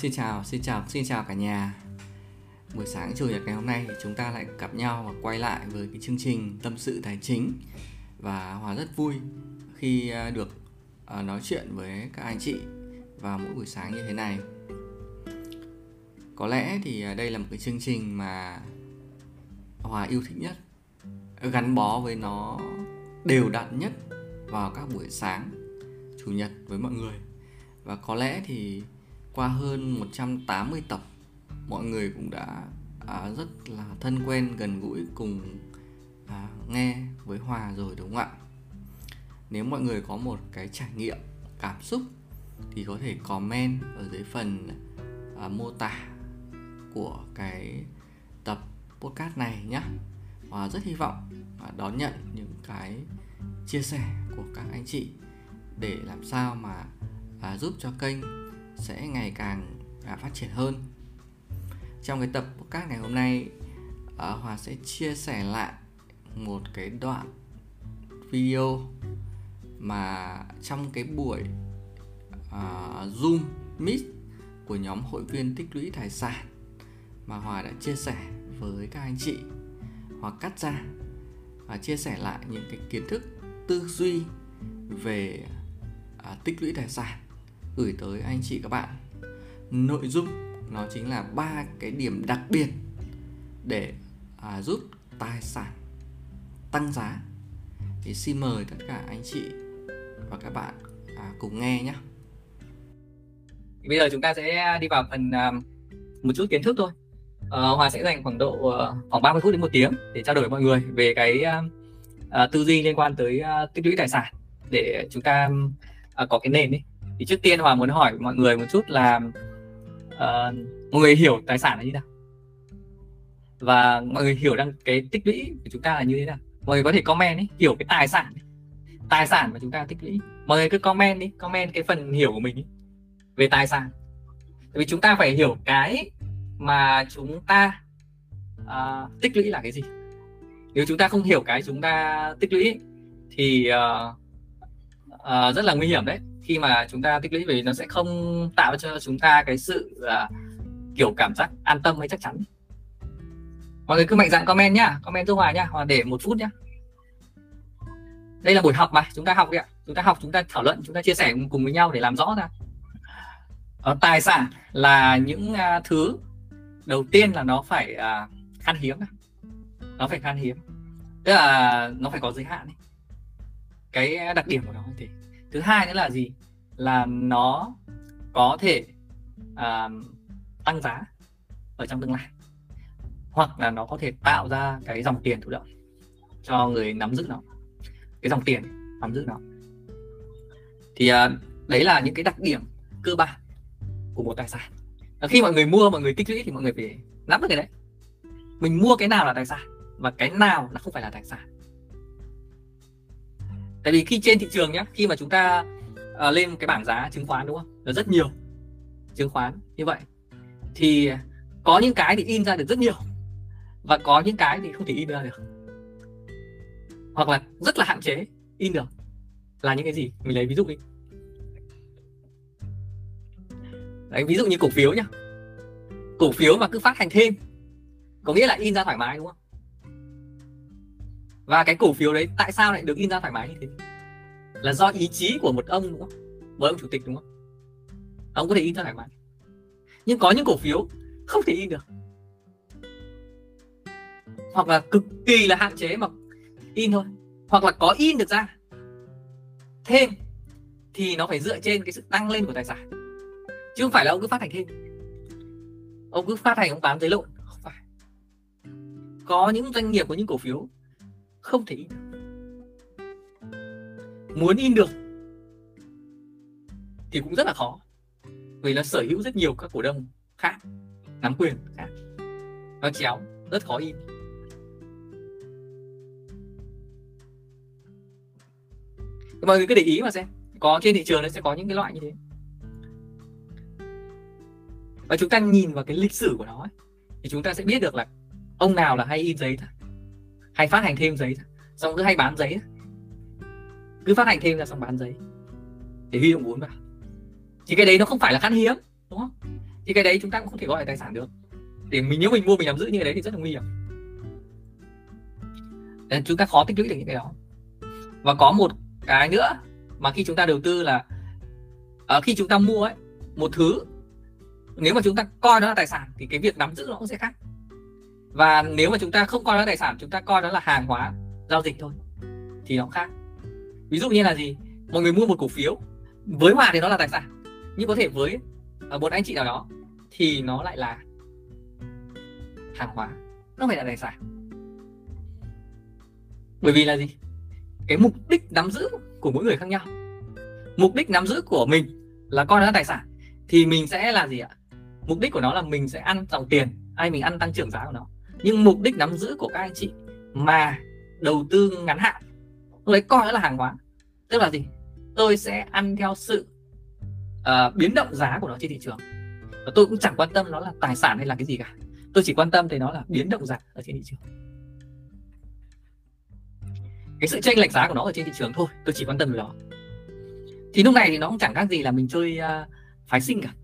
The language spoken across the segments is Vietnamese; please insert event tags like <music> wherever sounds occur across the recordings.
xin chào, xin chào, xin chào cả nhà. Buổi sáng chủ nhật ngày hôm nay thì chúng ta lại gặp nhau và quay lại với cái chương trình tâm sự tài chính và Hòa rất vui khi à, được à, nói chuyện với các anh chị vào mỗi buổi sáng như thế này. Có lẽ thì à, đây là một cái chương trình mà Hòa yêu thích nhất, gắn bó với nó đều đặn nhất vào các buổi sáng chủ nhật với mọi người. Và có lẽ thì qua hơn 180 tập mọi người cũng đã à, rất là thân quen gần gũi cùng à, nghe với Hòa rồi đúng không ạ? Nếu mọi người có một cái trải nghiệm cảm xúc thì có thể comment ở dưới phần à, mô tả của cái tập podcast này nhé. Hòa rất hy vọng à, đón nhận những cái chia sẻ của các anh chị để làm sao mà à, giúp cho kênh sẽ ngày càng à, phát triển hơn. Trong cái tập podcast ngày hôm nay à, hòa sẽ chia sẻ lại một cái đoạn video mà trong cái buổi à, zoom meet của nhóm hội viên tích lũy tài sản mà hòa đã chia sẻ với các anh chị hoặc cắt ra và chia sẻ lại những cái kiến thức tư duy về à, tích lũy tài sản gửi tới anh chị các bạn. Nội dung nó chính là ba cái điểm đặc biệt để à, giúp tài sản tăng giá. Thì xin mời tất cả anh chị và các bạn à, cùng nghe nhé. Bây giờ chúng ta sẽ đi vào phần à, một chút kiến thức thôi. À, Hòa sẽ dành khoảng độ à, khoảng 30 phút đến một tiếng để trao đổi với mọi người về cái à, à, tư duy liên quan tới à, tích lũy tài sản để chúng ta à, có cái nền ấy thì trước tiên hòa muốn hỏi mọi người một chút là uh, mọi người hiểu tài sản là như thế nào? Và mọi người hiểu rằng cái tích lũy của chúng ta là như thế nào? Mọi người có thể comment ấy, hiểu cái tài sản tài sản mà chúng ta tích lũy. Mọi người cứ comment đi comment cái phần hiểu của mình ấy, về tài sản. Tại vì chúng ta phải hiểu cái mà chúng ta uh, tích lũy là cái gì. Nếu chúng ta không hiểu cái chúng ta tích lũy thì uh, uh, rất là nguy hiểm đấy khi mà chúng ta tích lũy về nó sẽ không tạo cho chúng ta cái sự uh, kiểu cảm giác an tâm hay chắc chắn. Mọi người cứ mạnh dạn comment nhá comment giúp hòa nhá hòa để một phút nhá. Đây là buổi học mà chúng ta học đi ạ. Chúng ta học chúng ta thảo luận chúng ta chia sẻ cùng với nhau để làm rõ ra. Ở ờ, tài sản là những uh, thứ đầu tiên là nó phải uh, khan hiếm nó phải khan hiếm. Tức là nó phải có giới hạn ấy. cái đặc điểm của nó thì thứ hai nữa là gì? Là nó có thể uh, tăng giá ở trong tương lai. Hoặc là nó có thể tạo ra cái dòng tiền thụ động cho người nắm giữ nó. Cái dòng tiền nắm giữ nó. Thì uh, đấy là những cái đặc điểm cơ bản của một tài sản. Và khi mọi người mua mọi người tích lũy thì mọi người phải nắm được cái đấy. Mình mua cái nào là tài sản và cái nào là không phải là tài sản tại vì khi trên thị trường nhá khi mà chúng ta uh, lên cái bảng giá chứng khoán đúng không? Là rất nhiều chứng khoán như vậy. Thì có những cái thì in ra được rất nhiều và có những cái thì không thể in ra được. Hoặc là rất là hạn chế in được là những cái gì? Mình lấy ví dụ đi. Đấy, ví dụ như cổ phiếu nhá. Cổ phiếu mà cứ phát hành thêm có nghĩa là in ra thoải mái đúng không? Và cái cổ phiếu đấy tại sao lại được in ra thoải mái như thế? Là do ý chí của một ông, đúng không? Một ông chủ tịch, đúng không? Ông có thể in ra thoải mái. Nhưng có những cổ phiếu không thể in được. Hoặc là cực kỳ là hạn chế mà in thôi. Hoặc là có in được ra. Thêm thì nó phải dựa trên cái sự tăng lên của tài sản. Chứ không phải là ông cứ phát hành thêm. Ông cứ phát hành, ông bán giấy lộn. Không phải. Có những doanh nghiệp, có những cổ phiếu không thể in được. Muốn in được thì cũng rất là khó vì nó sở hữu rất nhiều các cổ đông khác nắm quyền khác. Nó chéo rất khó in. Mọi người cứ để ý mà xem có trên thị trường nó sẽ có những cái loại như thế. Và chúng ta nhìn vào cái lịch sử của nó ấy, thì chúng ta sẽ biết được là ông nào là hay in giấy thật hay phát hành thêm giấy xong cứ hay bán giấy cứ phát hành thêm ra xong bán giấy. Để huy động vốn vào. Thì cái đấy nó không phải là khan hiếm, đúng không? Thì cái đấy chúng ta cũng không thể gọi là tài sản được. Để mình, nếu mình mua, mình nắm giữ như cái đấy thì rất là nguy hiểm. Nên chúng ta khó tích lũy được những cái đó. Và có một cái nữa mà khi chúng ta đầu tư là ở khi chúng ta mua ấy, một thứ, nếu mà chúng ta coi nó là tài sản thì cái việc nắm giữ nó cũng sẽ khác và nếu mà chúng ta không coi nó là tài sản, chúng ta coi nó là hàng hóa, giao dịch thôi, thì nó khác. Ví dụ như là gì? Mọi người mua một cổ phiếu, với hòa thì nó là tài sản, nhưng có thể với à, một anh chị nào đó, thì nó lại là hàng hóa, nó phải là tài sản. Bởi vì là gì? Cái mục đích nắm giữ của mỗi người khác nhau. Mục đích nắm giữ của mình là coi nó là tài sản, thì mình sẽ là gì ạ? Mục đích của nó là mình sẽ ăn dòng tiền hay mình ăn tăng trưởng giá của nó nhưng mục đích nắm giữ của các anh chị mà đầu tư ngắn hạn tôi lấy coi là hàng hóa. Tức là gì? Tôi sẽ ăn theo sự uh, biến động giá của nó trên thị trường. Và tôi cũng chẳng quan tâm nó là tài sản hay là cái gì cả. Tôi chỉ quan tâm thì nó là biến động giá ở trên thị trường. Cái sự tranh lệch giá của nó ở trên thị trường thôi tôi chỉ quan tâm về đó thì lúc này thì nó cũng chẳng khác gì là mình chơi uh, phái sinh cả.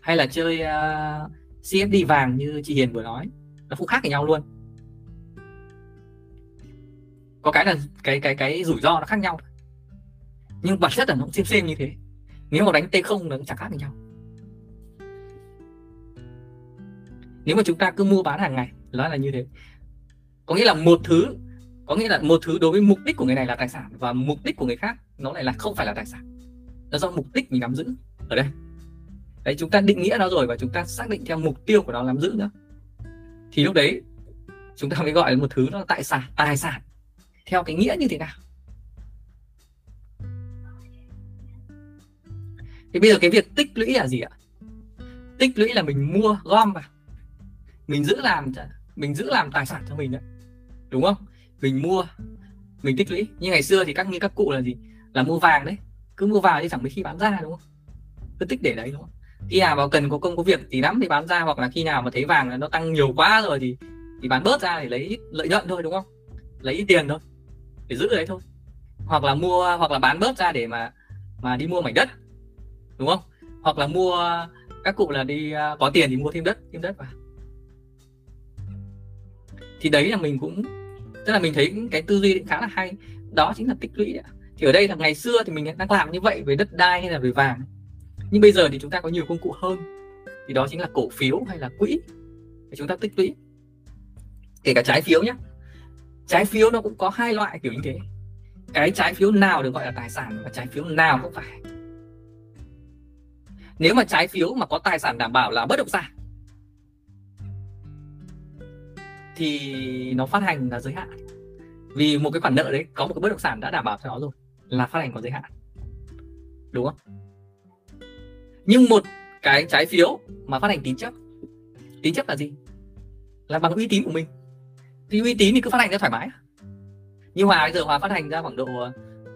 Hay là chơi ờ, uh, CFD vàng như chị Hiền vừa nói nó cũng khác với nhau luôn. Có cái là cái cái cái rủi ro nó khác nhau. Nhưng bản chất là nó cũng xem xem như thế. Nếu mà đánh t không nó cũng chẳng khác với nhau. Nếu mà chúng ta cứ mua bán hàng ngày, nó là như thế. Có nghĩa là một thứ, có nghĩa là một thứ đối với mục đích của người này là tài sản và mục đích của người khác nó lại là không phải là tài sản. Nó do mục đích mình nắm giữ ở đây. Đấy, chúng ta định nghĩa nó rồi và chúng ta xác định theo mục tiêu của nó nắm giữ nữa thì lúc đấy, chúng ta mới gọi là một thứ nó là tài sản tài sản, theo cái nghĩa như thế nào? Thì bây giờ cái việc tích lũy là gì ạ? Tích lũy là mình mua gom vào. Mình giữ làm mình giữ làm tài sản cho mình đấy. Đúng không? Mình mua, mình tích lũy. Như ngày xưa thì các, như các cụ là gì? Là mua vàng đấy. Cứ mua vào thì chẳng mấy khi bán ra, đúng không? Cứ tích để đấy, đúng không? Khi nào vào cần có công có việc thì lắm thì bán ra, hoặc là khi nào mà thấy vàng nó tăng nhiều quá rồi thì thì bán bớt ra để lấy ít lợi nhuận thôi, đúng không? Lấy ít tiền thôi, để giữ đấy thôi. Hoặc là mua, hoặc là bán bớt ra để mà mà đi mua mảnh đất, đúng không? Hoặc là mua, các cụ là đi à, có tiền thì mua thêm đất thêm đất vào thì đấy là mình cũng, tức là mình thấy cái tư duy khá là hay. Đó chính là tích lũy đấy. thì ở đây là ngày xưa thì mình đang làm như vậy về đất đai hay là về vàng? Nhưng bây giờ thì chúng ta có nhiều công cụ hơn. Thì đó chính là cổ phiếu hay là quỹ. Để chúng ta tích lũy. Kể cả trái phiếu nhé trái phiếu nó cũng có hai loại kiểu như thế. Cái trái phiếu nào được gọi là tài sản và trái phiếu nào không phải. Nếu mà trái phiếu mà có tài sản đảm bảo là bất động sản, thì nó phát hành là giới hạn. Vì một cái khoản nợ đấy, có một cái bất động sản đã đảm bảo cho nó rồi, là phát hành có giới hạn. Đúng không? Nhưng một cái trái phiếu mà phát hành tín chấp tín chấp là gì? Là bằng uy tín của mình. Thì uy tín thì cứ phát hành ra thoải mái. Như hòa bây giờ hòa phát hành ra khoảng độ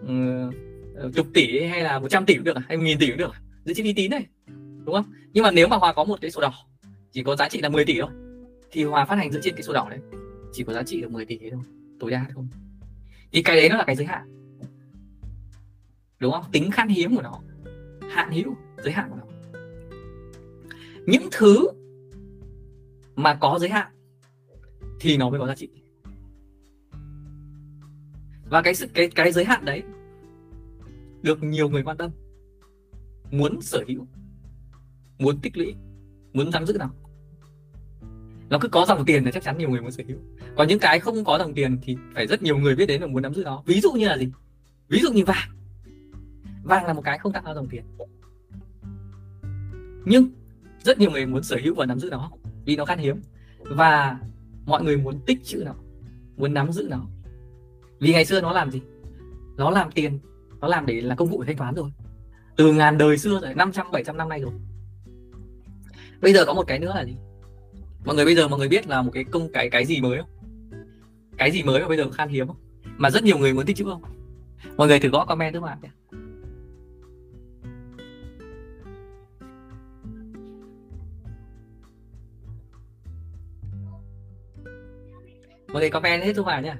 uh, chục tỷ hay là 100 tỷ cũng được à? hay nghìn tỷ cũng được à? dựa trên uy tín này đúng không? Nhưng mà nếu mà hòa có một cái sổ đỏ chỉ có giá trị là 10 tỷ thôi thì hòa phát hành dựa trên cái sổ đỏ đấy chỉ có giá trị được 10 tỷ thôi tối đa thôi. Thì cái đấy nó là cái giới hạn đúng không? Tính khan hiếm của nó hạn hữu giới hạn của nó những thứ mà có giới hạn thì nó mới có giá trị. Và cái sự, cái cái giới hạn đấy được nhiều người quan tâm, muốn sở hữu, muốn tích lũy, muốn nắm giữ nào. Nó cứ có dòng tiền là chắc chắn nhiều người muốn sở hữu. Còn những cái không có dòng tiền thì phải rất nhiều người biết đến và muốn nắm giữ nó. Ví dụ như là gì? Ví dụ như vàng. Vàng là một cái không tạo ra dòng tiền nhưng rất nhiều người muốn sở hữu và nắm giữ nó, vì nó khan hiếm. Và mọi người muốn tích trữ nó, muốn nắm giữ nó. Vì ngày xưa nó làm gì? Nó làm tiền, nó làm để là công cụ để thanh toán rồi. Từ ngàn đời xưa rồi 500 700 năm nay rồi. Bây giờ có một cái nữa là gì? Mọi người bây giờ, mọi người biết là một cái công, cái cái gì mới không? Cái gì mới mà bây giờ khan hiếm không? Mà rất nhiều người muốn tích trữ không? Mọi người thử gõ comment giúp bạn nhé. mọi người comment hết thu vào nhá.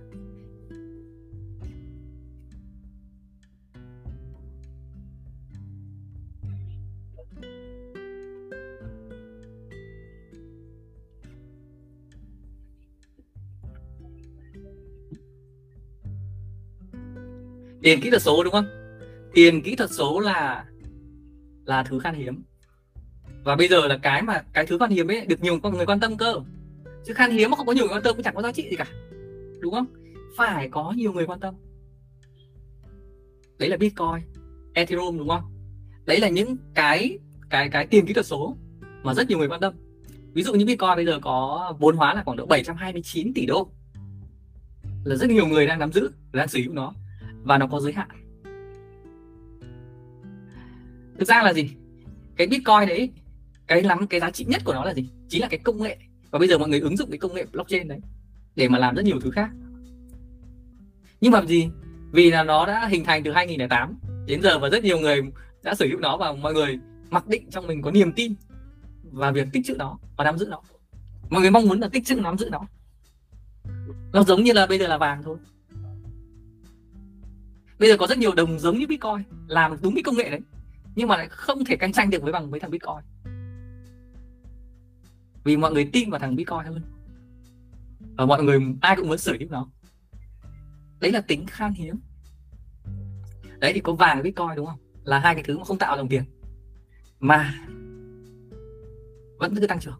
Tiền kỹ thuật số đúng không? Tiền kỹ thuật số là là thứ khan hiếm. Và bây giờ là cái mà, cái thứ khan hiếm ấy, được nhiều người quan tâm cơ chứ khan hiếm mà không có nhiều người quan tâm cũng chẳng có giá trị gì cả. Đúng không? Phải có nhiều người quan tâm. Đấy là bitcoin, ethereum đúng không? Đấy là những cái cái cái tiền kỹ thuật số mà rất nhiều người quan tâm. Ví dụ như bitcoin bây giờ có vốn hóa là khoảng độ 729 tỷ đô. Là rất nhiều người đang nắm giữ, đang sử dụng nó. Và nó có giới hạn. Thực ra là gì? Cái bitcoin đấy, cái lắm, cái giá trị nhất của nó là gì? Chính là cái công nghệ và bây giờ mọi người ứng dụng cái công nghệ blockchain đấy để mà làm rất nhiều thứ khác. Nhưng mà gì? Vì là nó đã hình thành từ 2008 đến giờ và rất nhiều người đã sử dụng nó và mọi người mặc định trong mình có niềm tin và việc tích trữ nó và nắm giữ nó. Mọi người mong muốn là tích trữ, nắm giữ nó. Nó giống như là bây giờ là vàng thôi. Bây giờ có rất nhiều đồng giống như bitcoin, làm đúng cái công nghệ đấy, nhưng mà lại không thể cạnh tranh được với bằng, với thằng bitcoin vì mọi người tin vào thằng bitcoin hơn. Và mọi người, ai cũng muốn sở hữu nó. Đấy là tính khan hiếm. Đấy thì có vàng và bitcoin đúng không? Là hai cái thứ mà không tạo dòng tiền. Mà vẫn cứ tăng trưởng.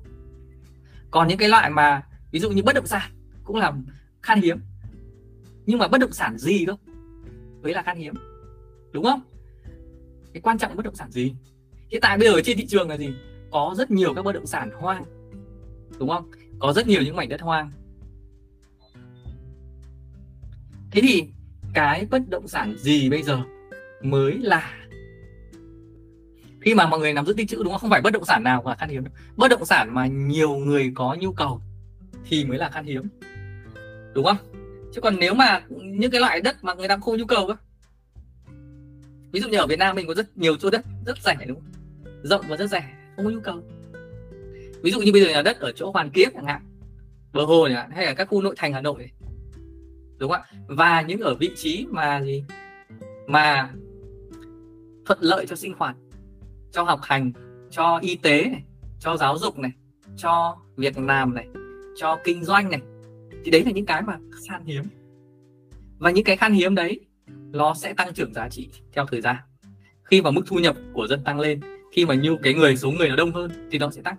Còn những cái loại mà, ví dụ như bất động sản cũng là khan hiếm. Nhưng mà bất động sản gì cơ? Mới là khan hiếm. Đúng không? Cái quan trọng bất động sản gì? Hiện tại bây giờ trên thị trường là gì? Có rất nhiều các bất động sản hoang đúng không? Có rất nhiều những mảnh đất hoang. Thế thì cái bất động sản gì bây giờ mới là? Khi mà mọi người nắm giữ tích chữ đúng không? Không phải bất động sản nào mà khan hiếm bất động sản mà nhiều người có nhu cầu thì mới là khan hiếm. Đúng không? Chứ còn nếu mà những cái loại đất mà người ta không nhu cầu cơ ví dụ như ở Việt Nam mình có rất nhiều chỗ đất, rất rẻ đúng không? Rộng và rất rẻ, không có nhu cầu ví dụ như bây giờ là đất ở chỗ Hoàn Kiếm chẳng hạn, bờ hồ chẳng hạn, hay là các khu nội thành Hà Nội, đúng không ạ? Và những ở vị trí mà gì? Mà thuận lợi cho sinh hoạt, cho học hành, cho y tế này, cho giáo dục này, cho việc làm này, cho kinh doanh này, thì đấy là những cái mà khan hiếm. Và những cái khan hiếm đấy, nó sẽ tăng trưởng giá trị theo thời gian. Khi mà mức thu nhập của dân tăng lên, khi mà như cái người số người nó đông hơn, thì nó sẽ tăng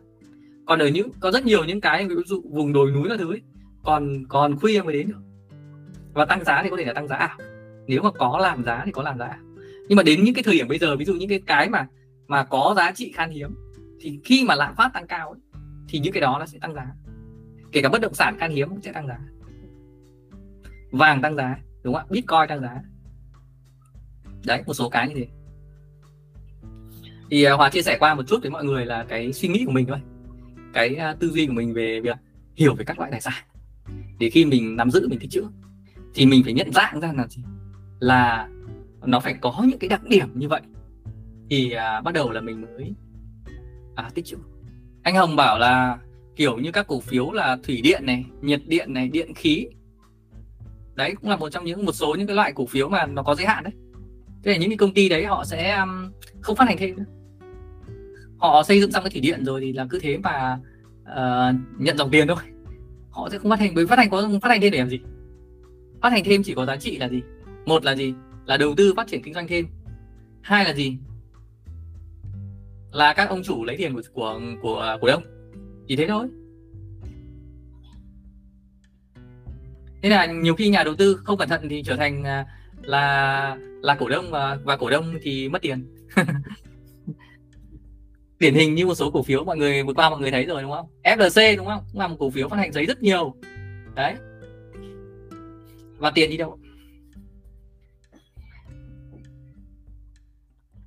còn ở những có rất nhiều những cái ví dụ vùng đồi núi các thứ ấy, còn còn khuya mới đến được. Và tăng giá thì có thể là tăng giá ảo. Nếu mà có làm giá thì có làm giá nhưng mà đến những cái thời điểm bây giờ ví dụ những cái cái mà mà có giá trị khan hiếm thì khi mà lạm phát tăng cao ấy, thì những cái đó nó sẽ tăng giá. Kể cả bất động sản khan hiếm cũng sẽ tăng giá. Vàng tăng giá đúng không ạ? Bitcoin tăng giá. Đấy một số cái như thế. Thì à, hòa chia sẻ qua một chút với mọi người là cái suy nghĩ của mình thôi cái à, tư duy của mình về việc hiểu về các loại tài sản. Để khi mình nắm giữ mình tích chữ thì mình phải nhận dạng ra là gì? Là nó phải có những cái đặc điểm như vậy. Thì à, bắt đầu là mình mới à, tích chữ. Anh hồng bảo là kiểu như các cổ phiếu là thủy điện này nhiệt điện này điện khí. Đấy cũng là một trong những một số những cái loại cổ phiếu mà nó có giới hạn đấy. Thế là những cái công ty đấy họ sẽ um, không phát hành thêm nữa họ xây dựng xong cái thủy điện rồi thì là cứ thế mà uh, nhận dòng tiền thôi. Họ sẽ không phát hành bởi phát hành có phát hành thêm để làm gì? Phát hành thêm chỉ có giá trị là gì? Một là gì? Là đầu tư phát triển kinh doanh thêm. Hai là gì? Là các ông chủ lấy tiền của của của cổ đông. Chỉ thế thôi. Thế là nhiều khi nhà đầu tư không cẩn thận thì trở thành à, là là cổ đông và và cổ đông thì mất tiền. <laughs> điển hình như một số cổ phiếu mọi người vừa qua mọi người thấy rồi đúng không? FLC đúng không? Cũng là một cổ phiếu phát hành giấy rất nhiều. Đấy. Và tiền đi đâu?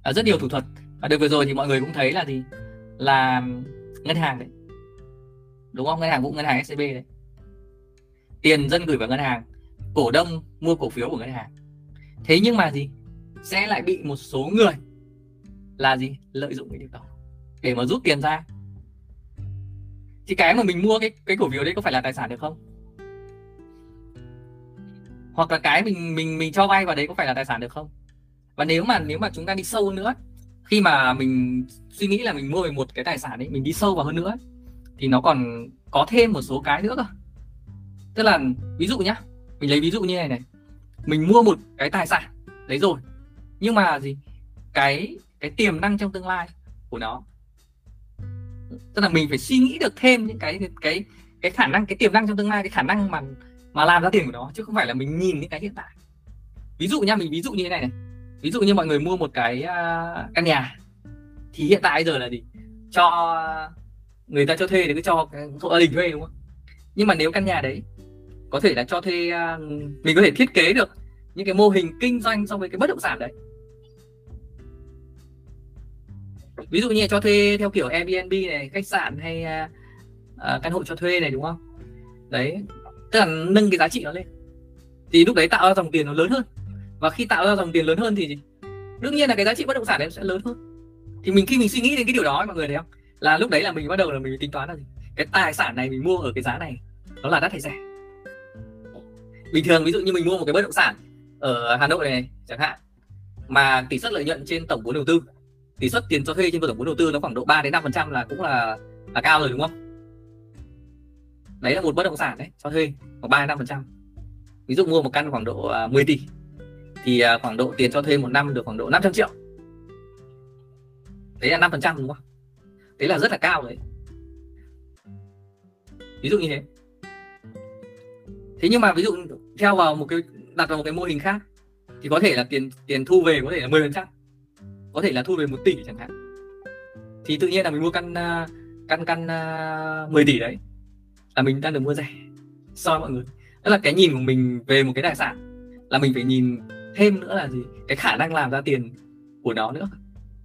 À, rất nhiều thủ thuật. Và được vừa rồi thì mọi người cũng thấy là gì? Là ngân hàng đấy. Đúng không? Ngân hàng cũng ngân hàng scb đấy. Tiền dân gửi vào ngân hàng cổ đông mua cổ phiếu của ngân hàng. Thế nhưng mà gì? Sẽ lại bị một số người là gì? Lợi dụng cái điều đó để mà rút tiền ra. Thì cái mà mình mua cái cái cổ phiếu đấy có phải là tài sản được không? Hoặc là cái mình mình mình cho vay vào đấy có phải là tài sản được không? Và nếu mà nếu mà chúng ta đi sâu hơn nữa, khi mà mình suy nghĩ là mình mua về một cái tài sản ấy, mình đi sâu vào hơn nữa, thì nó còn có thêm một số cái nữa cơ. Tức là, ví dụ nhá, mình lấy ví dụ như này này. Mình mua một cái tài sản đấy rồi, nhưng mà gì? Cái cái tiềm năng trong tương lai của nó tức là mình phải suy nghĩ được thêm những cái cái cái khả năng cái tiềm năng trong tương lai cái khả năng mà mà làm ra tiền của nó chứ không phải là mình nhìn những cái hiện tại. Ví dụ nha mình ví dụ như thế này này. Ví dụ như mọi người mua một cái uh, căn nhà thì hiện tại giờ là gì? Cho người ta cho thuê thì cứ cho hộ gia đình thuê đúng không? Nhưng mà nếu căn nhà đấy có thể là cho thuê uh, mình có thể thiết kế được những cái mô hình kinh doanh so với cái bất động sản đấy. Ví dụ như cho thuê theo kiểu Airbnb này khách sạn hay uh, căn hộ cho thuê này đúng không? Đấy tức là nâng cái giá trị nó lên. Thì lúc đấy tạo ra dòng tiền nó lớn hơn. Và khi tạo ra dòng tiền lớn hơn thì đương nhiên là cái giá trị bất động sản đấy sẽ lớn hơn. Thì mình khi mình suy nghĩ đến cái điều đó mọi người thấy không? Là lúc đấy là mình bắt đầu là mình tính toán là gì? Cái tài sản này mình mua ở cái giá này nó là đắt hay rẻ? Bình thường ví dụ như mình mua một cái bất động sản ở Hà Nội này chẳng hạn mà tỷ suất lợi nhuận trên tổng vốn đầu tư tỷ suất tiền cho thuê trên cơ sở vốn đầu tư nó khoảng độ 3 đến 5 phần trăm là cũng là là cao rồi, đúng không? Đấy là một bất động sản đấy, cho thuê, khoảng 3 đến 5 phần trăm. Ví dụ mua một căn khoảng độ à, 10 tỷ, thì à, khoảng độ tiền cho thuê một năm được khoảng độ 500 triệu. Đấy là 5 phần trăm, đúng không? Đấy là rất là cao đấy. Ví dụ như thế. Thế nhưng mà ví dụ theo vào một cái, đặt vào một cái mô hình khác, thì có thể là tiền tiền thu về có thể là 10 phần trăm có thể là thu về một tỷ chẳng hạn. Thì tự nhiên là mình mua căn à, căn căn à, 10 tỷ đấy, là mình đang được mua rẻ, so với mọi người. Đó là cái nhìn của mình về một cái tài sản là mình phải nhìn thêm nữa là gì? Cái khả năng làm ra tiền của nó nữa,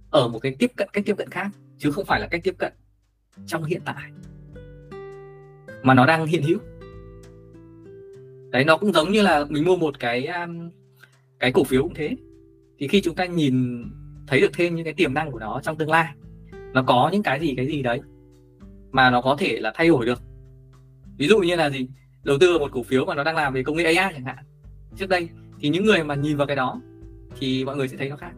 ở một cái tiếp cận, cách tiếp cận khác, chứ không phải là cách tiếp cận trong hiện tại. Mà nó đang hiện hữu. Đấy, nó cũng giống như là mình mua một cái à, cái cổ phiếu cũng thế. Thì khi chúng ta nhìn thấy được thêm những cái tiềm năng của nó trong tương lai. Nó có những cái gì cái gì đấy mà nó có thể là thay đổi được. Ví dụ như là gì? Đầu tư vào một cổ phiếu mà nó đang làm về công nghệ AI chẳng hạn. Trước đây thì những người mà nhìn vào cái đó thì mọi người sẽ thấy nó khác.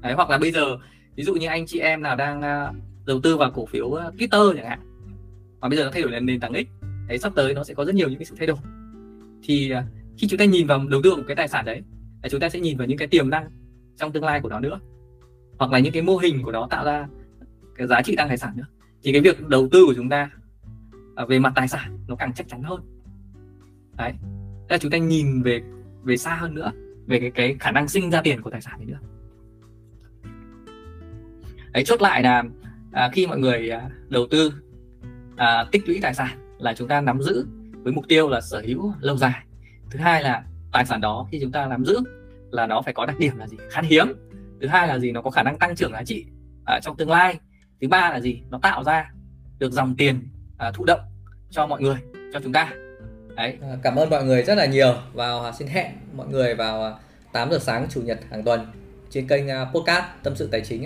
Đấy, hoặc là bây giờ ví dụ như anh chị em nào đang à, đầu tư vào cổ phiếu à, Twitter chẳng hạn mà bây giờ nó thay đổi lên nền tảng X đấy sắp tới nó sẽ có rất nhiều những cái sự thay đổi. Thì à, khi chúng ta nhìn vào đầu tư một cái tài sản đấy là chúng ta sẽ nhìn vào những cái tiềm năng trong tương lai của nó nữa. Hoặc là những cái mô hình của nó tạo ra cái giá trị tăng tài sản nữa. Thì cái việc đầu tư của chúng ta à, về mặt tài sản nó càng chắc chắn hơn. Đấy. Là chúng ta nhìn về về xa hơn nữa về cái cái khả năng sinh ra tiền của tài sản này nữa. Đấy chốt lại là à, khi mọi người à, đầu tư à, tích lũy tài sản là chúng ta nắm giữ với mục tiêu là sở hữu lâu dài. Thứ hai là tài sản đó khi chúng ta nắm giữ là nó phải có đặc điểm là gì? Khan hiếm. Thứ hai là gì? Nó có khả năng tăng trưởng giá trị à, trong tương lai. Thứ ba là gì? Nó tạo ra được dòng tiền à, thụ động cho mọi người cho chúng ta. Đấy. À, cảm ơn mọi người rất là nhiều. Và à, xin hẹn mọi người vào à, 8 giờ sáng chủ nhật hàng tuần trên kênh podcast tâm sự tài chính